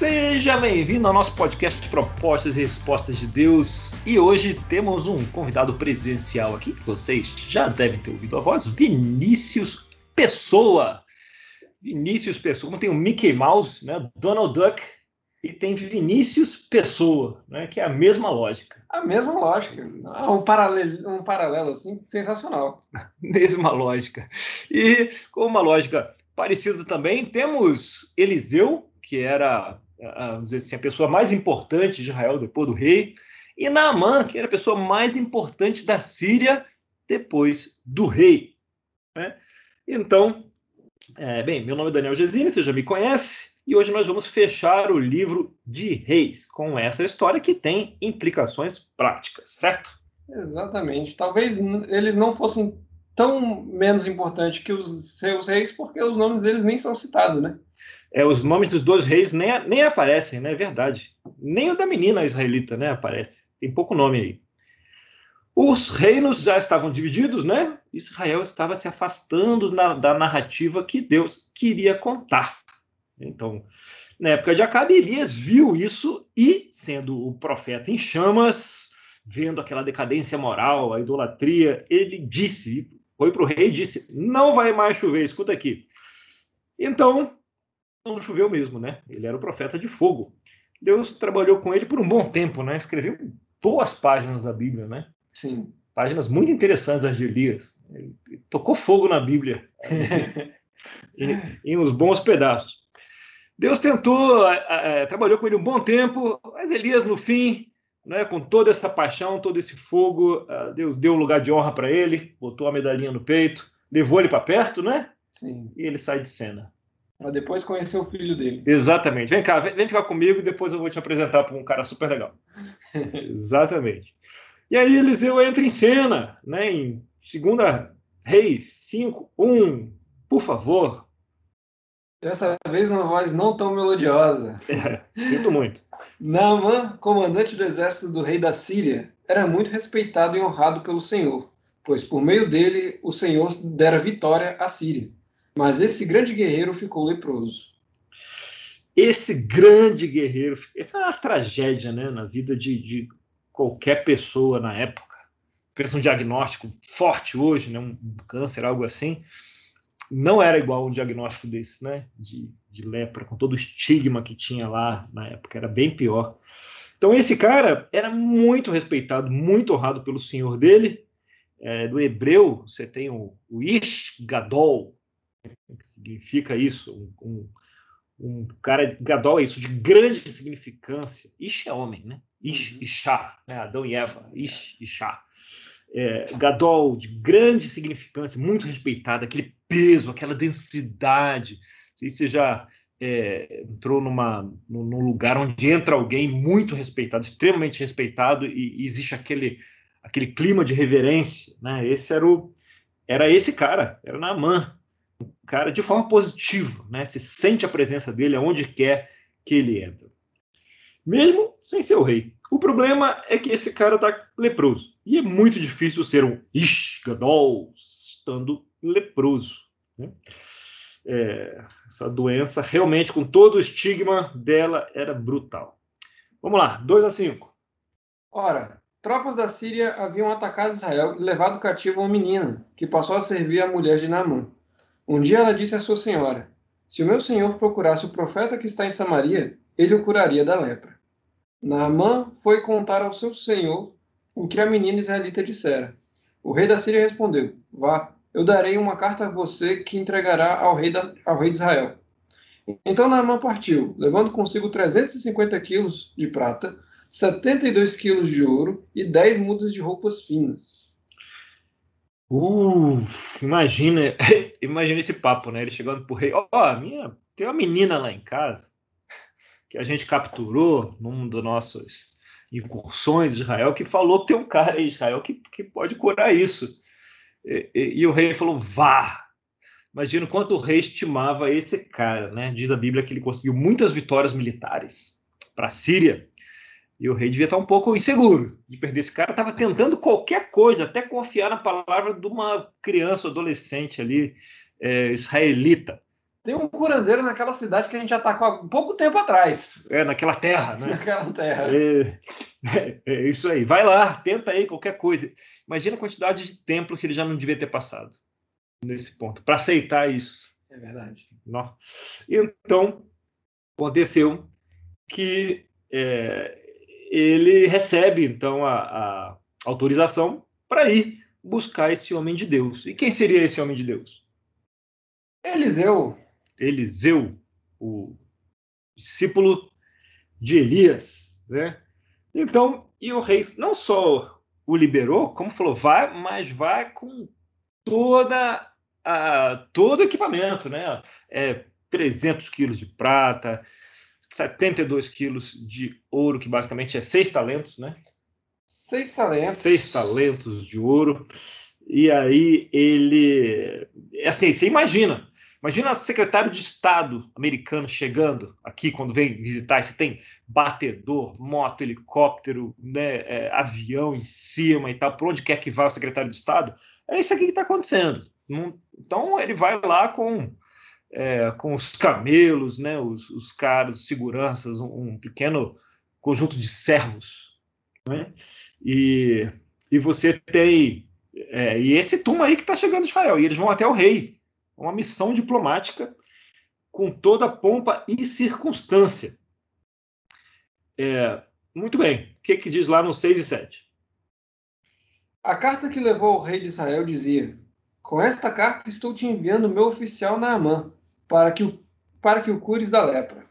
Seja bem-vindo ao nosso podcast Propostas e Respostas de Deus. E hoje temos um convidado presencial aqui, que vocês já devem ter ouvido a voz, Vinícius Pessoa. Vinícius Pessoa, como tem o Mickey Mouse, né? Donald Duck, e tem Vinícius Pessoa, né? que é a mesma lógica. A mesma lógica. Um paralelo, um paralelo assim, sensacional. mesma lógica. E com uma lógica parecida também, temos Eliseu, que era vamos dizer assim, a pessoa mais importante de Israel depois do rei, e Naamã, que era a pessoa mais importante da Síria depois do rei. Né? Então, é, bem, meu nome é Daniel Gesine, você já me conhece, e hoje nós vamos fechar o livro de Reis com essa história que tem implicações práticas, certo? Exatamente. Talvez eles não fossem tão menos importantes que os seus reis, porque os nomes deles nem são citados, né? É, os nomes dos dois reis nem, nem aparecem, né? É verdade. Nem o da menina israelita, né? Aparece. Tem pouco nome aí. Os reinos já estavam divididos, né? Israel estava se afastando na, da narrativa que Deus queria contar. Então, na época de Acabe, Elias viu isso e, sendo o profeta em chamas, vendo aquela decadência moral, a idolatria, ele disse, foi para o rei e disse: Não vai mais chover, escuta aqui. Então, não choveu mesmo, né? Ele era o profeta de fogo. Deus trabalhou com ele por um bom tempo, né? Escreveu boas páginas da Bíblia, né? Sim. Páginas muito interessantes as de Elias. Ele tocou fogo na Bíblia, em, em uns bons pedaços. Deus tentou, é, trabalhou com ele um bom tempo, mas Elias, no fim, né, com toda essa paixão, todo esse fogo, Deus deu um lugar de honra para ele, botou a medalhinha no peito, levou ele para perto, né? Sim. E ele sai de cena. Para depois conhecer o filho dele. Exatamente. Vem cá, vem, vem ficar comigo e depois eu vou te apresentar para um cara super legal. Exatamente. E aí Eliseu entra em cena, né, em 2 Reis 5, 1. Por favor. Dessa vez uma voz não tão melodiosa. É, sinto muito. Naamã, comandante do exército do rei da Síria, era muito respeitado e honrado pelo Senhor, pois por meio dele o Senhor dera vitória à Síria. Mas esse grande guerreiro ficou leproso. Esse grande guerreiro, essa é uma tragédia né, na vida de, de qualquer pessoa na época. Pensa um diagnóstico forte hoje, né, um câncer, algo assim. Não era igual um diagnóstico desse, né, de, de lepra, com todo o estigma que tinha lá na época, era bem pior. Então, esse cara era muito respeitado, muito honrado pelo senhor dele. É, do hebreu, você tem o, o Ish Gadol, que significa isso, um, um, um, cara, Gadol é isso, de grande significância. Ish é homem, né? Ish, uhum. Ishá, né? Adão e Eva, Ish, Ishá. É, Gadol, de grande significância, muito respeitado, aquele peso, aquela densidade. Se você já é, entrou numa, num lugar onde entra alguém muito respeitado, extremamente respeitado, e, e existe aquele, aquele clima de reverência, né? Esse era o era esse cara, era Naaman, cara de forma positiva, né? Se sente a presença dele aonde quer que ele entra. Mesmo sem ser o rei. O problema é que esse cara está leproso. E é muito difícil ser um Ishgadol estando leproso. Né? É, essa doença, realmente, com todo o estigma dela, era brutal. Vamos lá, 2 a 5. Ora, tropas da Síria haviam atacado Israel e levado cativo uma menina, que passou a servir a mulher de Naamã. Um dia ela disse à sua senhora: Se o meu senhor procurasse o profeta que está em Samaria, ele o curaria da lepra. Naamã foi contar ao seu senhor o que a menina israelita dissera. O rei da Síria respondeu: Vá, eu darei uma carta a você que entregará ao rei, da, ao rei de Israel. Então Naamã partiu, levando consigo 350 quilos de prata, 72 quilos de ouro e 10 mudas de roupas finas. Uh, imagina, imagina esse papo, né? Ele chegando pro rei, ó, oh, minha, tem uma menina lá em casa que a gente capturou num dos nossos incursões de Israel que falou que tem um cara em Israel que, que pode curar isso. E, e, e o rei falou, vá. Imagina quanto o rei estimava esse cara, né? Diz a Bíblia que ele conseguiu muitas vitórias militares para a Síria e o rei devia estar um pouco inseguro de perder esse cara. Estava tentando qualquer coisa, até confiar na palavra de uma criança, adolescente ali, é, israelita. Tem um curandeiro naquela cidade que a gente atacou há pouco tempo atrás. É, naquela terra, né? Naquela terra. É, é, é, isso aí. Vai lá, tenta aí qualquer coisa. Imagina a quantidade de templo que ele já não devia ter passado nesse ponto, para aceitar isso. É verdade. Não. Então, aconteceu que é, ele recebe, então, a, a autorização para ir buscar esse homem de Deus. E quem seria esse homem de Deus? Eliseu. Eliseu, o discípulo de Elias. Né? Então, e o rei não só o liberou, como falou, vai, mas vai com toda a, todo o equipamento, né? É, 300 quilos de prata, 72 quilos de ouro, que basicamente é seis talentos, né? Seis talentos. Seis talentos de ouro. E aí ele. Assim, você imagina. Imagina o secretário de Estado americano chegando aqui quando vem visitar. Você tem batedor, moto, helicóptero, né, é, avião em cima e tal. Por onde quer que vá o secretário de Estado? É isso aqui que está acontecendo. Então ele vai lá com é, com os camelos, né, os, os caras, seguranças, um, um pequeno conjunto de servos. Né? E, e você tem. É, e esse turma aí que está chegando em Israel, e eles vão até o rei. Uma missão diplomática com toda pompa e circunstância. É, muito bem. O que, que diz lá no 6 e 7? A carta que levou ao rei de Israel dizia: Com esta carta estou te enviando meu oficial Naamã, para que o, para que o cures da lepra.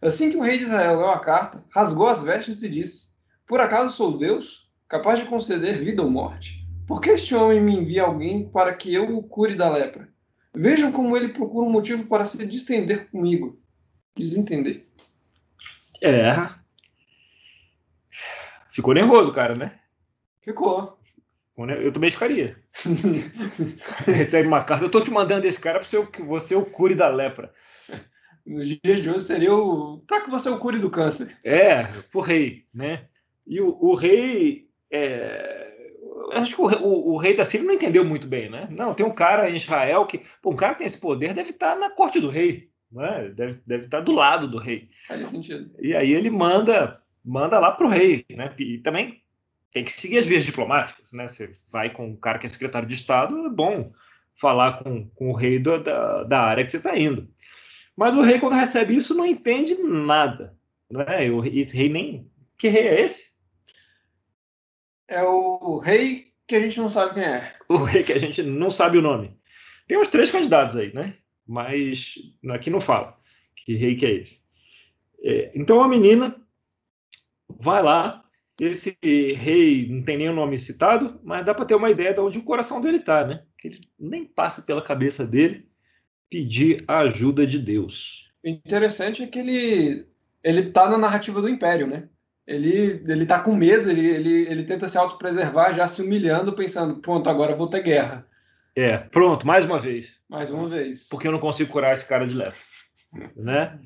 Assim que o rei de Israel leu a carta, rasgou as vestes e disse: Por acaso sou Deus, capaz de conceder vida ou morte? Por que este homem me envia alguém para que eu o cure da lepra? Vejam como ele procura um motivo para se distender comigo. Desentender. É. Ficou nervoso, cara, né? Ficou. Eu também ficaria. Recebe uma carta. Eu tô te mandando esse cara para que você o cure da lepra. Nos dias de hoje seria o. para que você o cure do câncer. É, pro rei, né? E o, o rei. É... Acho que o, o, o, rei da Síria não entendeu muito bem, né? Não, tem um cara em Israel que. Pô, um cara que tem esse poder deve estar na corte do rei. Né? Deve, deve estar do lado do rei. Faz sentido. E aí ele manda manda lá pro rei, né? E também tem que seguir as vias diplomáticas, né? Você vai com o cara que é secretário de Estado, é bom falar com, com o rei do, da, da área que você está indo. Mas o rei, quando recebe isso, não entende nada. Né? esse rei nem. Que rei é esse? É o rei que a gente não sabe quem é. O rei que a gente não sabe o nome. Tem uns três candidatos aí, né? Mas aqui não fala que rei que é esse. É, então a menina vai lá esse rei não tem nem o nome citado, mas dá para ter uma ideia de onde o coração dele está, né? Que ele nem passa pela cabeça dele pedir a ajuda de Deus. O interessante é que ele ele tá na narrativa do Império, né? Ele ele tá com medo, ele, ele, ele tenta se autopreservar, já se humilhando, pensando, pronto, agora vou ter guerra. É, pronto, mais uma vez. Mais uma vez. Porque eu não consigo curar esse cara de leve, né?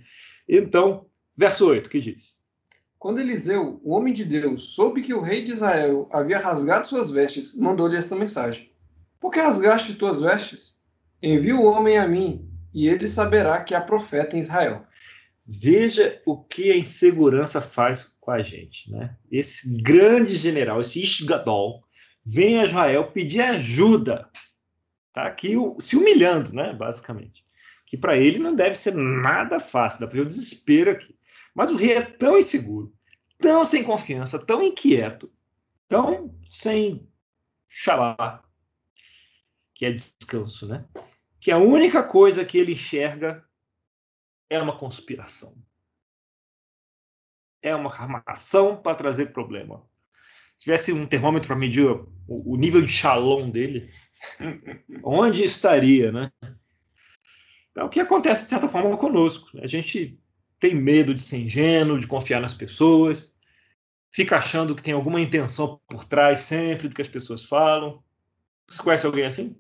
Então, verso 8, que diz? Quando Eliseu, o homem de Deus, soube que o rei de Israel havia rasgado suas vestes, mandou-lhe esta mensagem: Por que rasgaste tuas vestes? Envia o homem a mim, e ele saberá que há profeta em Israel. Veja o que a insegurança faz com a gente, né? Esse grande general, esse Ishgadol, vem a Israel pedir ajuda, tá aqui se humilhando, né? Basicamente, que para ele não deve ser nada fácil, dá para ver o desespero aqui. Mas o rei é tão inseguro, tão sem confiança, tão inquieto, tão sem xalá, que é descanso, né? Que a única coisa que ele enxerga é uma conspiração. É uma armação para trazer problema. Se tivesse um termômetro para medir o, o, nível de shalom dele, onde estaria, né? Então, o que acontece, de certa forma, conosco? A gente tem medo de ser ingênuo, de confiar nas pessoas, fica achando que tem alguma intenção por trás sempre do que as pessoas falam. Você conhece alguém assim?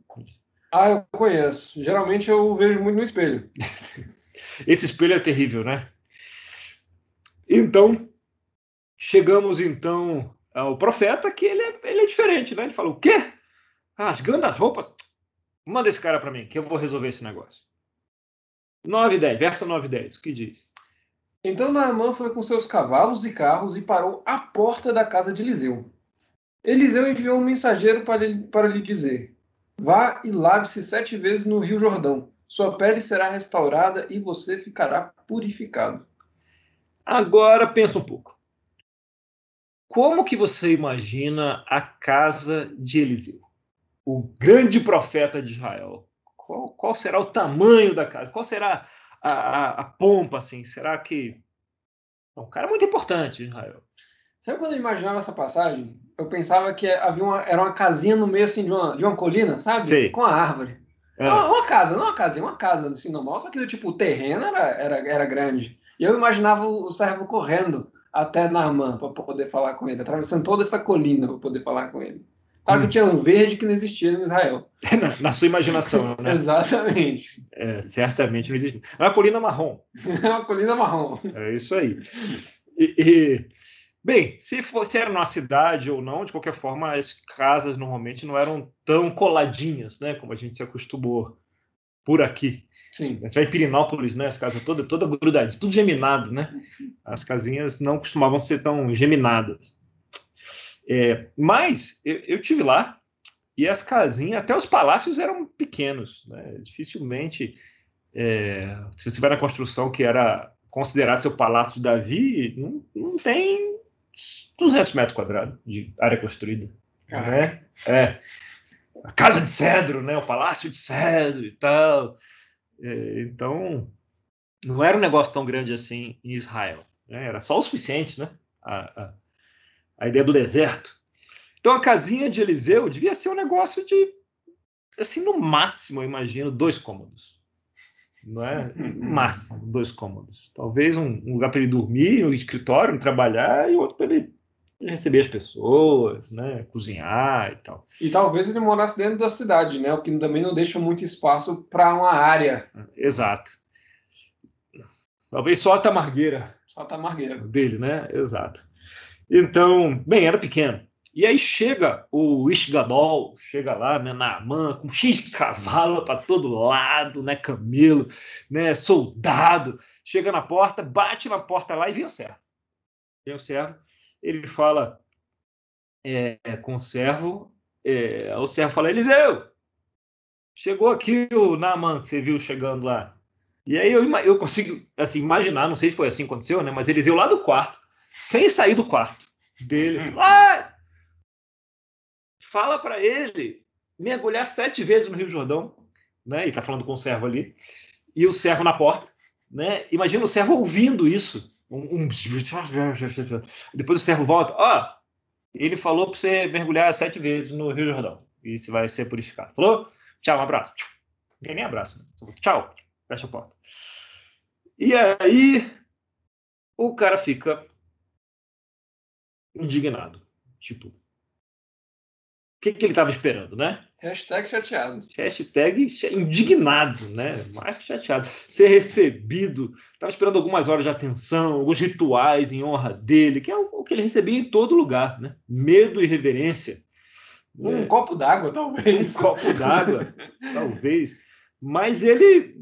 Ah, eu conheço. Geralmente eu vejo muito no espelho. Esse espelho é terrível, né? Então, chegamos então ao profeta que ele é, ele é diferente, né? Ele fala: o quê? Rasgando as roupas? Manda esse cara para mim, que eu vou resolver esse negócio. 9 e 10, verso 9 e 10, o que diz? Então Naamã foi com seus cavalos e carros e parou à porta da casa de Eliseu. Eliseu enviou um mensageiro para lhe, para lhe dizer: Vá e lave-se sete vezes no rio Jordão. Sua pele será restaurada e você ficará purificado. Agora pensa um pouco. Como que você imagina a casa de Eliseu? O grande profeta de Israel. Qual, qual será o tamanho da casa? Qual será a, a, a pompa, assim? Será que... É um cara muito importante, Israel. Sabe quando eu imaginava essa passagem? Eu pensava que havia uma, era uma casinha no meio assim, de, uma, de uma colina, sabe? Sei. Com a árvore. É. Uma, uma casa, não uma casinha, uma casa assim, normal, só que tipo, o terreno era, era, era grande. E eu imaginava o servo correndo até Naamã para poder falar com ele, atravessando toda essa colina para poder falar com ele. Claro Hum. que tinha um verde que não existia em Israel. na, na sua imaginação, né? Exatamente. É, certamente não existe. É uma colina marrom. É uma colina marrom. É isso aí. E, e, bem, se, for, se era numa cidade ou não, de qualquer forma, as casas normalmente não eram tão coladinhas, né? Como a gente se acostumou por aqui. Sim. Você vai em Pirinópolis, né? As casas todas toda grudadinhas, tudo geminado, né? As casinhas não costumavam ser tão geminadas. É, mas eu, eu tive lá e as casinhas, até os palácios eram pequenos, né? Dificilmente, é, se você vai na construção que era considerar seu palácio de Davi, não, não tem 200 metros quadrados de área construída, né? É a casa de cedro, né? O palácio de cedro e tal. É, então, não era um negócio tão grande assim em Israel. Né? Era só o suficiente, né? A, a, a, ideia do deserto. Então, a casinha de Eliseu devia ser um negócio de, assim, no máximo, eu imagino, dois cômodos. Não é? No máximo, dois cômodos. Talvez um, um lugar para ele dormir, um escritório, um trabalhar, e outro para ele receber as pessoas, né? Cozinhar e tal. E talvez ele morasse dentro da cidade, né? O que também não deixa muito espaço para uma área. Exato. Talvez só a tamargueira. Só a tamargueira. Dele, né? Exato. Então, bem, era pequeno. E aí chega o Ishgadol, chega lá, né, Naaman, com cheio de cavalo para todo lado, né, camelo, né, soldado, chega na porta, bate na porta lá e vem o servo. Vem o servo, ele fala é, com o servo, é, o servo fala, Eliseu, chegou aqui o Naaman, que você viu chegando lá. E aí eu, eu consigo assim, imaginar, não sei se foi assim que aconteceu, né, mas Eliseu lá do quarto, sem sair do quarto dele, lá, fala para ele mergulhar sete vezes no Rio Jordão, né? E tá falando com o servo ali, e o servo na porta, né? Imagina o servo ouvindo isso. Um. Depois o servo volta, ó, oh, ele falou para você mergulhar sete vezes no Rio Jordão e você vai ser purificado. Falou? Tchau, um abraço. Nem, nem abraço. Né? Tchau. Fecha a porta. E aí o cara fica indignado. Tipo, que, que ele estava esperando, né? Hashtag chateado. Hashtag indignado, né? Mais que chateado. Ser recebido. Estava esperando algumas horas de atenção, alguns rituais em honra dele, que é o que ele recebia em todo lugar, né? Medo e reverência. Um é. copo d'água, talvez. Um copo d'água, talvez. Mas ele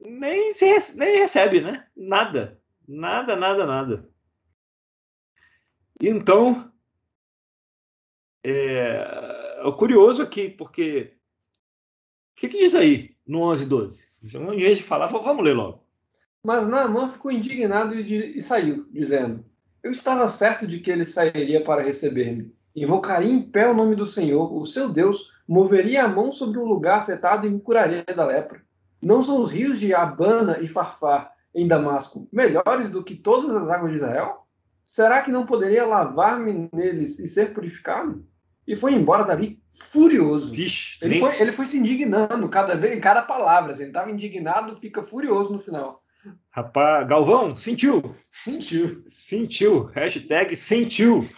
nem, se, nem recebe, né? Nada. Nada, nada, nada. Então, é, é curioso aqui, porque o que, que, diz aí no 11 e 12? Em vez de falar, vamos ler logo. Mas Naamã ficou indignado e, e, saiu, dizendo: Eu estava certo de que ele sairia para receber-me. Invocaria em pé o nome do Senhor, o seu Deus, moveria a mão sobre um lugar afetado e me curaria da lepra. Não são os rios de Abana e Farfar, em Damasco, melhores do que todas as águas de Israel? Será que não poderia lavar-me neles e ser purificado? E foi embora dali furioso. Vixe, ele, nem... foi, ele foi se indignando cada vez, em cada palavra. Assim, ele estava indignado, fica furioso no final. Rapaz, Galvão, sentiu. Sentiu. Sentiu. Hashtag sentiu.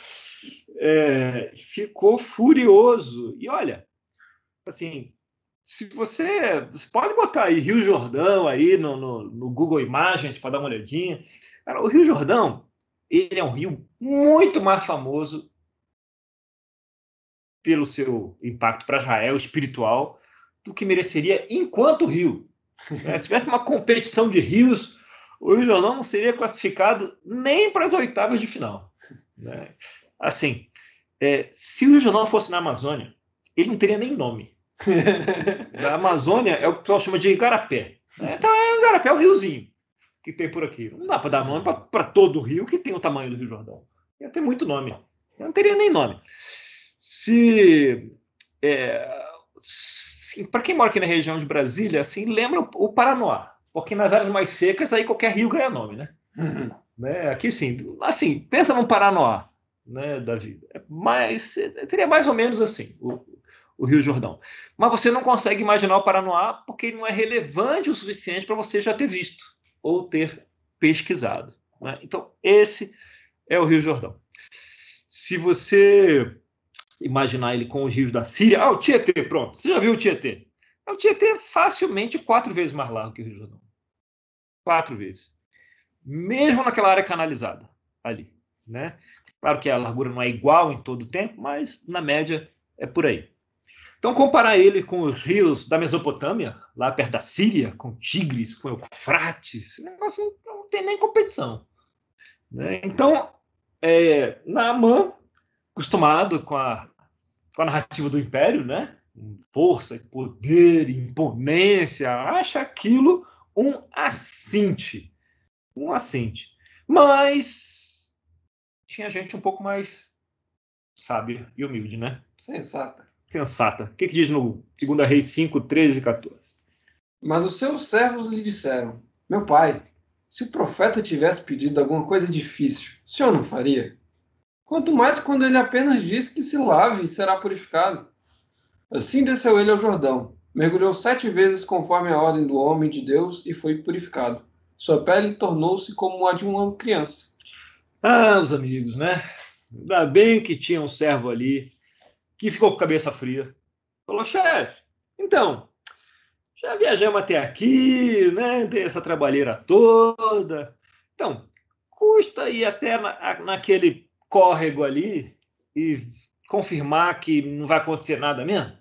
É, ficou furioso. E olha, assim, se você, você pode botar aí Rio Jordão aí no, no, no Google Imagens para dar uma olhadinha. Cara, o Rio Jordão, ele é um rio muito mais famoso pelo seu impacto para Israel espiritual do que mereceria enquanto rio. É, se tivesse uma competição de rios, o Rio Jordão não seria classificado nem para as oitavas de final. Né? Assim, é, se o Rio Jordão fosse na Amazônia, ele não teria nem nome. a Amazônia é o que o pessoal chama de igarapé. Né? Então, é, igarapé é o riozinho que tem por aqui. Não dá para dar nome para todo o rio que tem o tamanho do Rio Jordão. Ia ter muito nome. Eu não teria nem nome. Se, é, se para quem mora aqui na região de Brasília, assim, lembra o Paranoá. Porque nas áreas mais secas, aí qualquer rio ganha nome, né? Uhum. né? Aqui sim. Assim, pensa num Paranoá né, da vida. É mais, seria mais ou menos assim, o, o Rio Jordão. Mas você não consegue imaginar o Paranoá porque ele não é relevante o suficiente para você já ter visto ou ter pesquisado. Né? Então, esse é o Rio Jordão. Se você imaginar ele com os rios da Síria, ah, o Tietê, pronto, você já viu o Tietê? O Tietê é facilmente quatro vezes mais largo que o Rio Jordão. Quatro vezes. Mesmo naquela área canalizada ali. Né? Claro que a largura não é igual em todo o tempo, mas na média é por aí. Então, comparar ele com os rios da Mesopotâmia, lá perto da Síria, com Tigres, com Eufrates, negócio não tem nem competição. Né? Então, é, Naaman, acostumado com a, com a narrativa do Império, né? força, poder, imponência, acha aquilo um assinte. Um assinte. Mas tinha gente um pouco mais sábia e humilde, né? Sensata. Sensata. O que, que diz no 2 Reis 5, 13 e 14? Mas os seus servos lhe disseram: Meu pai, se o profeta tivesse pedido alguma coisa difícil, o senhor não faria? Quanto mais quando ele apenas diz que se lave e será purificado. Assim desceu ele ao Jordão, mergulhou sete vezes conforme a ordem do homem de Deus e foi purificado. Sua pele tornou-se como a de uma criança. Ah, os amigos, né? Ainda bem que tinha um servo ali que ficou com cabeça fria. Falou, chefe, então, já viajamos até aqui, né? Tem essa trabalheira toda. Então, custa ir até na, naquele córrego ali e confirmar que não vai acontecer nada mesmo?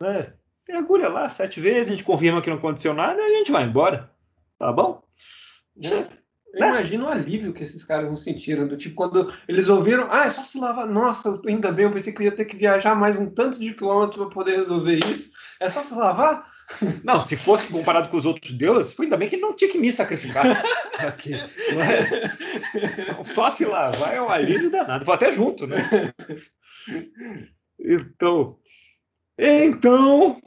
Né? Mergulha lá sete vezes, a gente confirma que não aconteceu nada e a gente vai embora. Tá bom? É. Eu imagino o alívio que esses caras não sentiram, do tipo, quando eles ouviram, ah, é só se lavar. Nossa, ainda bem, eu pensei que eu ia ter que viajar mais um tanto de quilômetros para poder resolver isso. É só se lavar? Não, se fosse comparado com os outros deuses, ainda bem que não tinha que me sacrificar. Aqui, é? Só se lavar é um alívio danado. Vou até junto, né? Então, então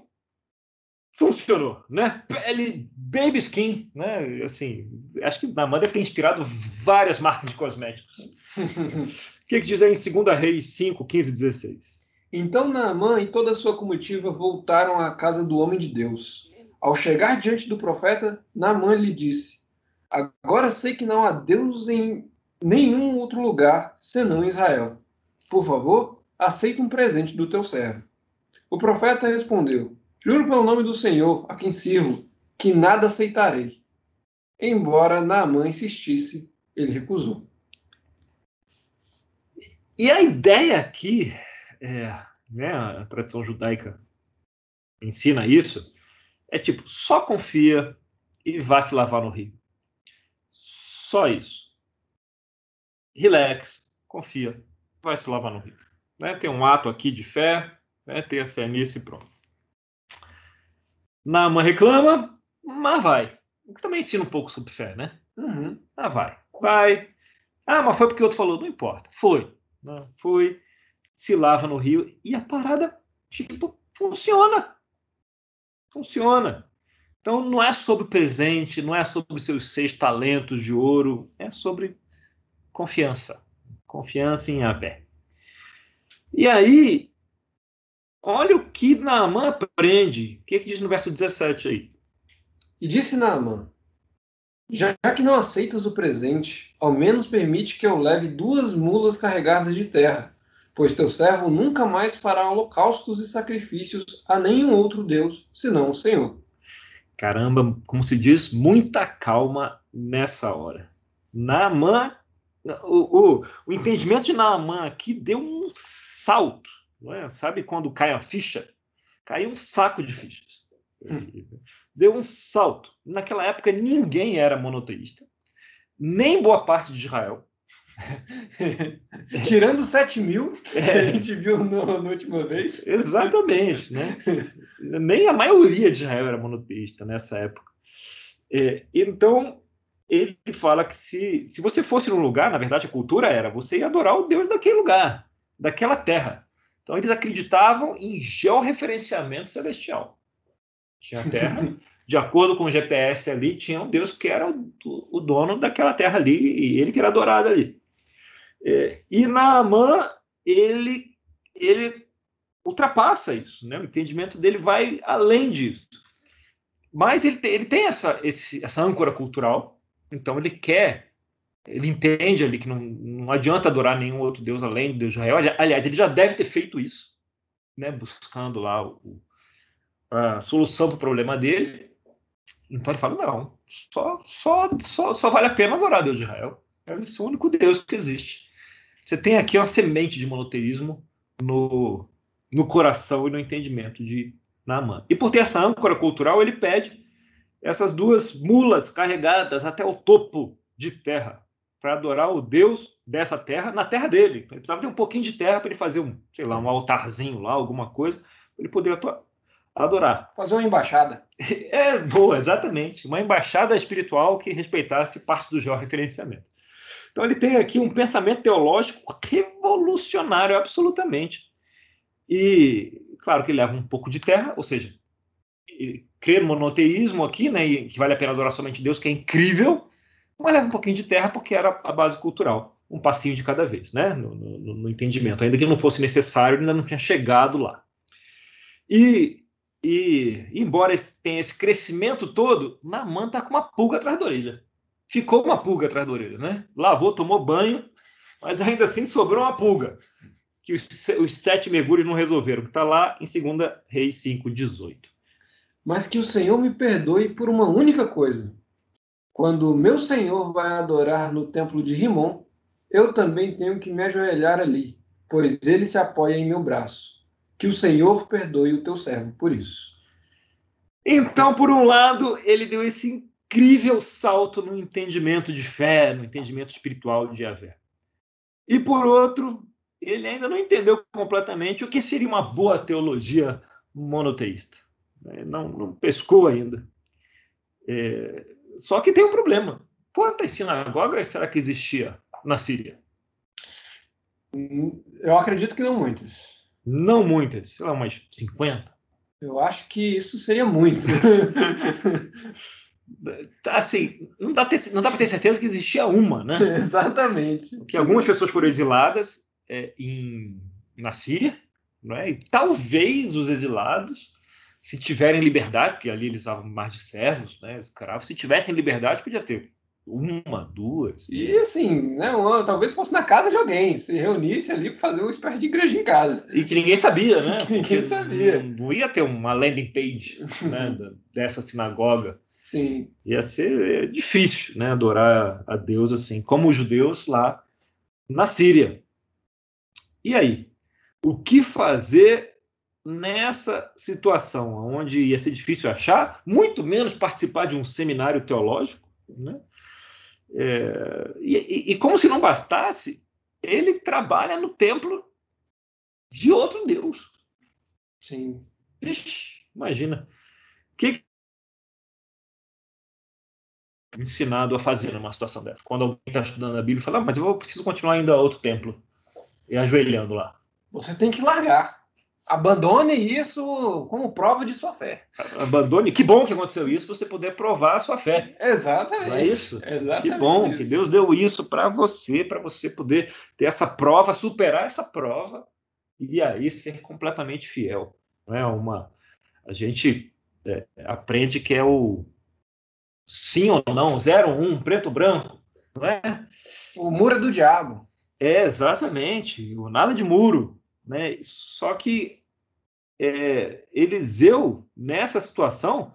funcionou, né? Pele baby skin, né? Assim, acho que na Amanda tem inspirado várias marcas de cosméticos. o que, que diz aí em 2 Reis 5, 15 e 16? Então Naamã e toda a sua comitiva voltaram à casa do homem de Deus. Ao chegar diante do profeta, Naamã lhe disse: Agora sei que não há Deus em nenhum outro lugar senão Israel. Por favor, aceita um presente do teu servo. O profeta respondeu: Juro pelo nome do Senhor, a quem sirvo, que nada aceitarei. Embora Naamã insistisse, ele recusou. E a ideia aqui, é, né, a tradição judaica ensina isso, é tipo, só confia e vá se lavar no rio. Só isso. Relax, confia, vai se lavar no rio. Né? Tem um ato aqui de fé, né? ter fé nisso e pronto. Nama reclama, mas vai. O que também ensina um pouco sobre fé, né? Uhum. Ah, vai. Vai. Ah, mas foi porque o outro falou. Não importa. Foi. Não, né? foi. Se lava no rio. E a parada, tipo, funciona. Funciona. Então não é sobre presente, não é sobre seus seis talentos de ouro, é sobre confiança. Confiança em Abé. E aí, Olha o que Naamã aprende. O que, é que diz no verso 17 aí? E disse Naamã: Já que não aceitas o presente, ao menos permite que eu leve duas mulas carregadas de terra, pois teu servo nunca mais fará holocaustos e sacrifícios a nenhum outro Deus, senão o Senhor. Caramba, como se diz, muita calma nessa hora. Naamã, o, o, o entendimento de Naamã aqui deu um salto. Não é? Sabe quando cai a ficha? Cai um saco de fichas. Deu um salto. Naquela época, ninguém era monoteísta, nem boa parte de Israel. Tirando 7 mil, que é. a gente viu no, na última vez. Exatamente. Né? Nem a maioria de Israel era monoteísta nessa época. É, então, ele fala que se, se você fosse num lugar, na verdade a cultura era, você ia adorar o Deus daquele lugar, daquela terra. Então, eles acreditavam em georreferenciamento celestial. Tinha a terra, de acordo com o GPS ali, tinha um Deus que era o, o dono daquela terra ali, e ele que era adorado ali. É, e Naamã, ele, ele ultrapassa isso, né? o entendimento dele vai além disso. Mas ele tem, ele tem essa, esse, essa âncora cultural, então ele quer, ele entende ali que não, não adianta adorar nenhum outro Deus além do Deus de Israel. Aliás, ele já deve ter feito isso, né? buscando lá o, a solução para o problema dele. Então ele fala: não, só, só, só, só vale a pena adorar Deus de Israel. É o único Deus que existe. Você tem aqui uma semente de monoteísmo no, no coração e no entendimento de Naaman. E por ter essa âncora cultural, ele pede essas duas mulas carregadas até o topo de terra para adorar o Deus dessa terra na terra dele. Ele precisava ter um pouquinho de terra para ele fazer um, sei lá, um altarzinho lá, alguma coisa, para ele poder atuar, adorar. Fazer uma embaixada. É, boa, exatamente. Uma embaixada espiritual que respeitasse parte do georreferenciamento. Então ele tem aqui um pensamento teológico revolucionário, absolutamente. E claro que ele leva um pouco de terra, ou seja, crer no monoteísmo aqui, né, e que vale a pena adorar somente Deus, que é incrível, mas leva um pouquinho de terra porque era a base cultural, um passinho de cada vez, né, no, no, no entendimento. Ainda que não fosse necessário, ainda não tinha chegado lá. E, e embora tenha esse crescimento todo, Naamã está com uma pulga atrás da orelha. Ficou uma pulga atrás da orelha, né? Lavou, tomou banho, mas ainda assim sobrou uma pulga que os, os sete mergulhos não resolveram, que está lá em 2 Reis 5,18. Mas que o Senhor me perdoe por uma única coisa. Quando o meu Senhor vai adorar no templo de Rimon, eu também tenho que me ajoelhar ali, pois ele se apoia em meu braço. Que o Senhor perdoe o teu servo por isso. Então, por um lado, ele deu esse incrível salto no entendimento de fé, no entendimento espiritual de Yahvé. E por outro, ele ainda não entendeu completamente o que seria uma boa teologia monoteísta. Né? Não, não pescou ainda. É, só que tem um problema. Quantas sinagogas será que existia na Síria? Eu acredito que não muitas. Não muitas, sei lá, umas 50. Eu acho que isso seria muito. assim, não dá, ter, não dá para ter certeza que existia uma, né? Exatamente. Que algumas pessoas foram exiladas é, em, na Síria, é? e talvez os exilados, se tiverem liberdade, porque ali eles usavam mais de servos, né, escravos, se tivessem liberdade, podia ter uma, duas. E assim, né, uma, talvez fosse na casa de alguém, se reunisse ali para fazer uma espécie de igreja em casa. E que ninguém sabia, né? que ninguém sabia. Não, não, ia ter uma landing page né, dessa sinagoga. Sim. Ia ser é, difícil, né, adorar a Deus assim, como os judeus lá na Síria. E aí? O que fazer nessa situação, onde ia ser difícil achar, muito menos participar de um seminário teológico, né? É, e, e, como se não bastasse, ele trabalha no templo de outro Deus. Sim. Ixi, imagina. Que ensinado a fazer numa situação dessa? Quando alguém está estudando a Bíblia e fala, ah, mas eu preciso continuar indo a outro templo e ajoelhando lá. Você tem que largar. Abandone isso como prova de sua fé. Abandone. Que bom que aconteceu isso, você poder provar a sua fé. Exatamente. Não é isso? Exatamente. Que bom isso. que Deus deu isso para você, para você poder ter essa prova, superar essa prova e aí ser completamente fiel. Não é uma a gente é, aprende que é o sim ou não, zero um, preto ou branco, não é? O muro é do diabo. É, exatamente. O nada de muro. Né? Só que é, Eliseu, nessa situação,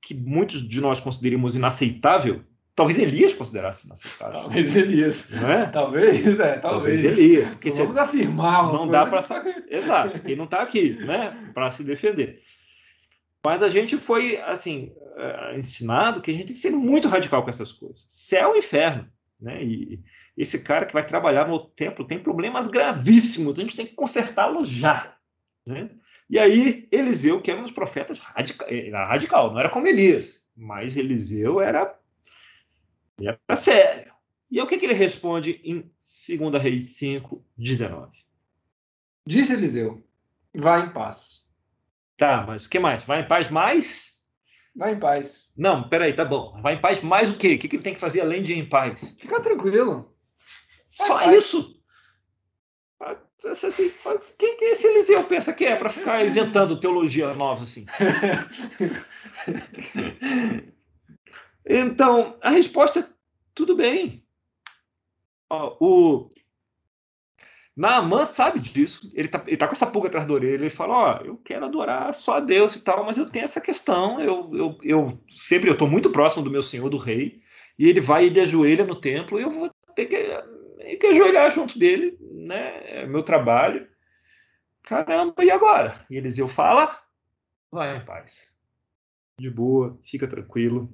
que muitos de nós consideramos inaceitável, talvez Elias considerasse inaceitável. Talvez Elias. Não é? Talvez, é, talvez. talvez Elias. Porque Vamos você... afirmar. Não dá para. Exato, ele não está aqui né, para se defender. Mas a gente foi, assim, uh, ensinado que a gente tem que ser muito radical com essas coisas. Céu e inferno. Né? E esse cara que vai trabalhar no templo tem problemas gravíssimos, a gente tem que consertá-los já. Né? E aí, Eliseu, que era um dos profetas radical, era radical, não era como Elias, mas Eliseu era, era sério. E aí, o que, que ele responde em 2 Reis 5, 19? Disse Eliseu: Vá em paz. Tá, mas o que mais? Vai em paz mais? Vai em paz. Não, peraí, tá bom. Vai em paz mais o quê? O que, que ele tem que fazer além de ir em paz? Fica tranquilo. Só isso? Assim, quem que esse Eliseu pensa que é para ficar inventando teologia nova assim? então, a resposta é tudo bem. Ó, o, Naaman sabe disso, ele tá, ele tá com essa pulga atrás da orelha, ele fala, ó, oh, eu quero adorar só a Deus e tal, mas eu tenho essa questão, eu, eu, eu sempre, eu tô muito próximo do meu senhor, do rei, e ele vai, ele ajoelha no templo, e eu vou ter que, que ajoelhar junto dele, né, é meu trabalho, caramba, e agora? E Eliseu fala, vai em paz, de boa, fica tranquilo,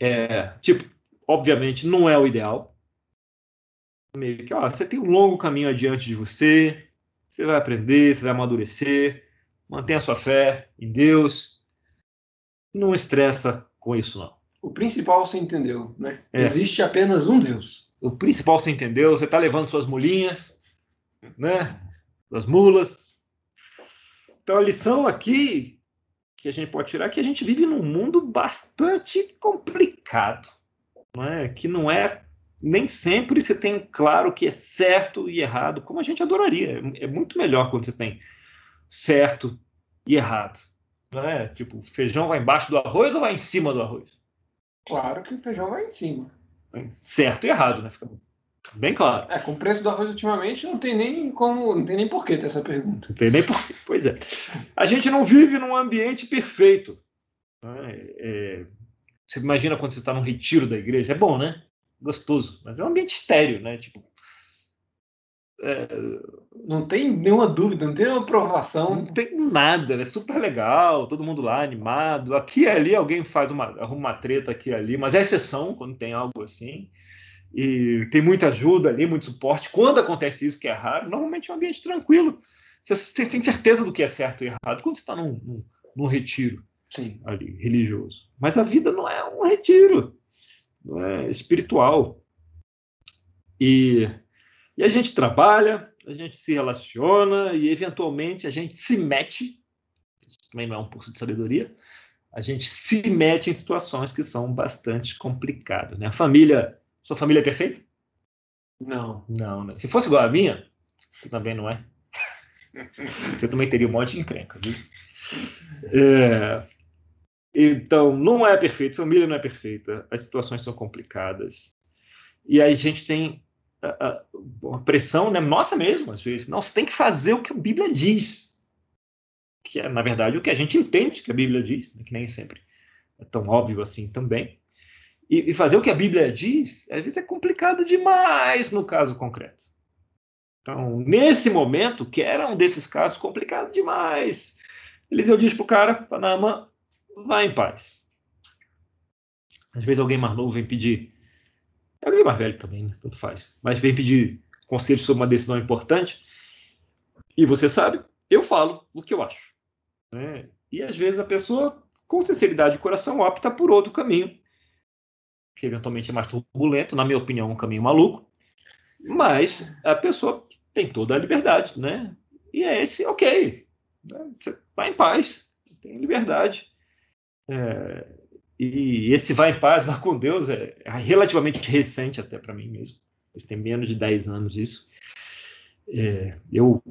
é, tipo, obviamente não é o ideal, meio que, ó, você tem um longo caminho adiante de você, você vai aprender, você vai amadurecer, mantenha a sua fé em Deus, não estressa com isso não. O principal você entendeu, né? É. Existe apenas um Deus. O principal você entendeu, você está levando suas mulinhas, né? Suas mulas. Então a lição aqui que a gente pode tirar é que a gente vive num mundo bastante complicado, não é? Que não é nem sempre você tem claro o que é certo e errado, como a gente adoraria. É muito melhor quando você tem certo e errado. Não é? Tipo, feijão vai embaixo do arroz ou vai em cima do arroz? Claro que o feijão vai em cima. Certo e errado, né? Fica bem claro. É, com o preço do arroz ultimamente não tem nem como, não tem nem porquê ter essa pergunta. Não tem nem porquê. Pois é. A gente não vive num ambiente perfeito. É, é, você imagina quando você está num retiro da igreja? É bom, né? Gostoso, mas é um ambiente estéreo, né? Tipo, é, não tem nenhuma dúvida, não tem nenhuma provação. Não tem nada, é né? super legal, todo mundo lá animado. Aqui e ali alguém faz uma, arruma uma treta aqui e ali, mas é exceção quando tem algo assim. E tem muita ajuda ali, muito suporte. Quando acontece isso, que é raro, normalmente é um ambiente tranquilo. Você tem certeza do que é certo e errado quando você está num, num, num retiro Sim. ali, religioso. Mas a vida não é um retiro é, espiritual. E, e a gente trabalha, a gente se relaciona e, eventualmente, a gente se mete isso também não é um curso de sabedoria a gente se mete em situações que são bastante complicadas. Né? A família, sua família é perfeita? Não. Não, né? Se fosse igual a minha, que também não é. Você também teria um monte de encrenca, viu? É, então, não é perfeito, família não é perfeita, as situações são complicadas. E aí a gente tem a, a, a pressão né, nossa mesmo, às vezes. Você tem que fazer o que a Bíblia diz. Que é, na verdade, o que a gente entende que a Bíblia diz, né, que nem sempre é tão óbvio assim também. E, e fazer o que a Bíblia diz, às vezes é complicado demais no caso concreto. Então, nesse momento, que era um desses casos complicado demais, Eliseu diz para o cara, para Naaman, vá em paz. Às vezes alguém mais novo vem pedir, alguém mais velho também, né? tanto faz, mas vem pedir conselho sobre uma decisão importante, e você sabe, eu falo o que eu acho. Né? E às vezes a pessoa, com sinceridade de coração, opta por outro caminho, que eventualmente é mais turbulento, na minha opinião, um caminho maluco, mas a pessoa tem toda a liberdade, né? E é esse, ok, né? você vai em paz, tem liberdade. É, e esse vai em paz, vai com Deus, é, é relativamente recente até para mim mesmo. Isso tem menos de 10 anos isso. É, eu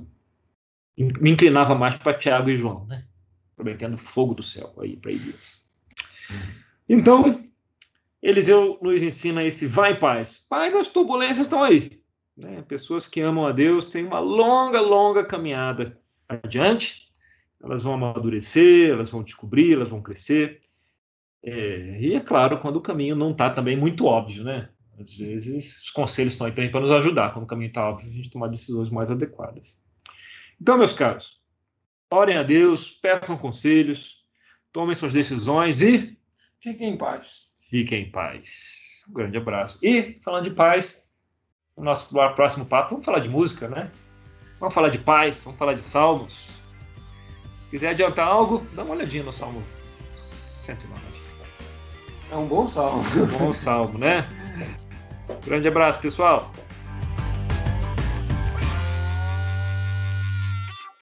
me inclinava mais para Tiago e João, né? Prometendo fogo do céu aí para Elias. Então, Eliseu nos ensina esse vai em paz. Paz, as turbulências estão aí. Né? Pessoas que amam a Deus têm uma longa, longa caminhada adiante elas vão amadurecer, elas vão descobrir, elas vão crescer. É, e é claro, quando o caminho não está também muito óbvio, né? Às vezes os conselhos estão aí também para nos ajudar, quando o caminho está óbvio, a gente tomar decisões mais adequadas. Então, meus caros, orem a Deus, peçam conselhos, tomem suas decisões e Fiquem em paz. fiquem em paz. Um grande abraço. E, falando de paz, o nosso próximo papo, vamos falar de música, né? Vamos falar de paz, vamos falar de salmos. Se quiser adiantar algo, dá uma olhadinha no Salmo 109. É um bom salmo. Bom salmo, né? Grande abraço, pessoal.